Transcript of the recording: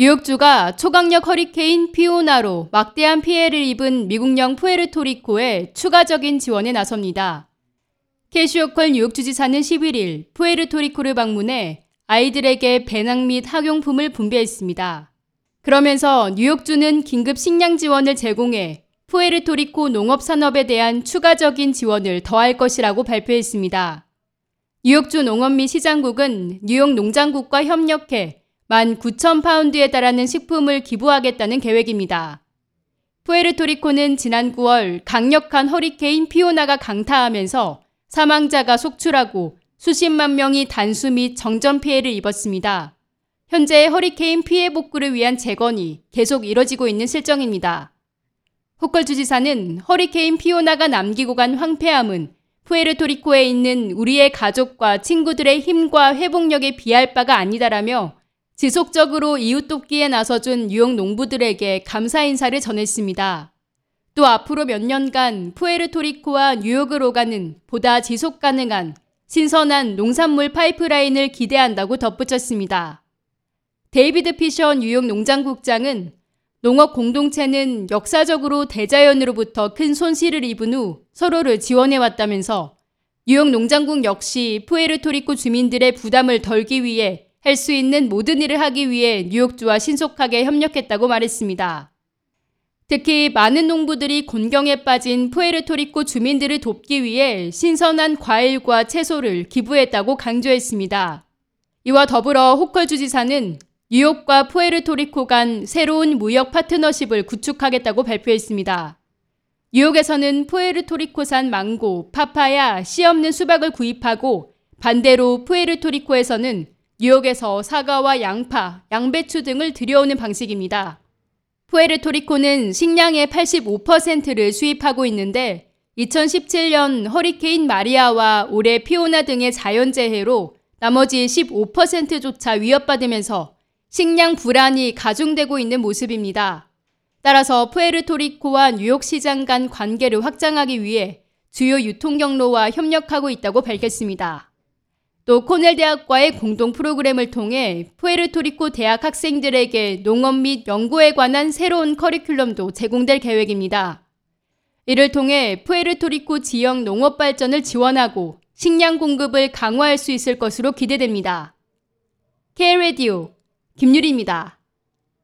뉴욕주가 초강력 허리케인 피오나로 막대한 피해를 입은 미국령 푸에르토리코에 추가적인 지원에 나섭니다. 캐시 호컬 뉴욕주지사는 11일 푸에르토리코를 방문해 아이들에게 배낭 및 학용품을 분배했습니다. 그러면서 뉴욕주는 긴급 식량 지원을 제공해 푸에르토리코 농업산업에 대한 추가적인 지원을 더할 것이라고 발표했습니다. 뉴욕주 농업 및 시장국은 뉴욕 농장국과 협력해 19,000파운드에 달하는 식품을 기부하겠다는 계획입니다. 푸에르토리코는 지난 9월 강력한 허리케인 피오나가 강타하면서 사망자가 속출하고 수십만 명이 단수 및 정전 피해를 입었습니다. 현재 허리케인 피해 복구를 위한 재건이 계속 이뤄지고 있는 실정입니다. 호컬 주지사는 허리케인 피오나가 남기고 간 황폐함은 푸에르토리코에 있는 우리의 가족과 친구들의 힘과 회복력에 비할 바가 아니다라며 지속적으로 이웃 돕기에 나서준 뉴욕 농부들에게 감사 인사를 전했습니다. 또 앞으로 몇 년간 푸에르토리코와 뉴욕을 오가는 보다 지속 가능한 신선한 농산물 파이프라인을 기대한다고 덧붙였습니다. 데이비드 피셔 뉴욕 농장국장은 농업 공동체는 역사적으로 대자연으로부터 큰 손실을 입은 후 서로를 지원해왔다면서 뉴욕 농장국 역시 푸에르토리코 주민들의 부담을 덜기 위해 할 수 있는 모든 일을 하기 위해 뉴욕주와 신속하게 협력했다고 말했습니다. 특히 많은 농부들이 곤경에 빠진 푸에르토리코 주민들을 돕기 위해 신선한 과일과 채소를 기부했다고 강조했습니다. 이와 더불어 호컬 주지사는 뉴욕과 푸에르토리코 간 새로운 무역 파트너십을 구축하겠다고 발표했습니다. 뉴욕에서는 푸에르토리코산 망고, 파파야, 씨 없는 수박을 구입하고 반대로 푸에르토리코에서는 뉴욕에서 사과와 양파, 양배추 등을 들여오는 방식입니다. 푸에르토리코는 식량의 85%를 수입하고 있는데 2017년 허리케인 마리아와 올해 피오나 등의 자연재해로 나머지 15%조차 위협받으면서 식량 불안이 가중되고 있는 모습입니다. 따라서 푸에르토리코와 뉴욕 시장 간 관계를 확장하기 위해 주요 유통 경로와 협력하고 있다고 밝혔습니다. 또 코넬 대학과의 공동 프로그램을 통해 푸에르토리코 대학 학생들에게 농업 및 연구에 관한 새로운 커리큘럼도 제공될 계획입니다. 이를 통해 푸에르토리코 지역 농업 발전을 지원하고 식량 공급을 강화할 수 있을 것으로 기대됩니다. K-Radio 김유리입니다.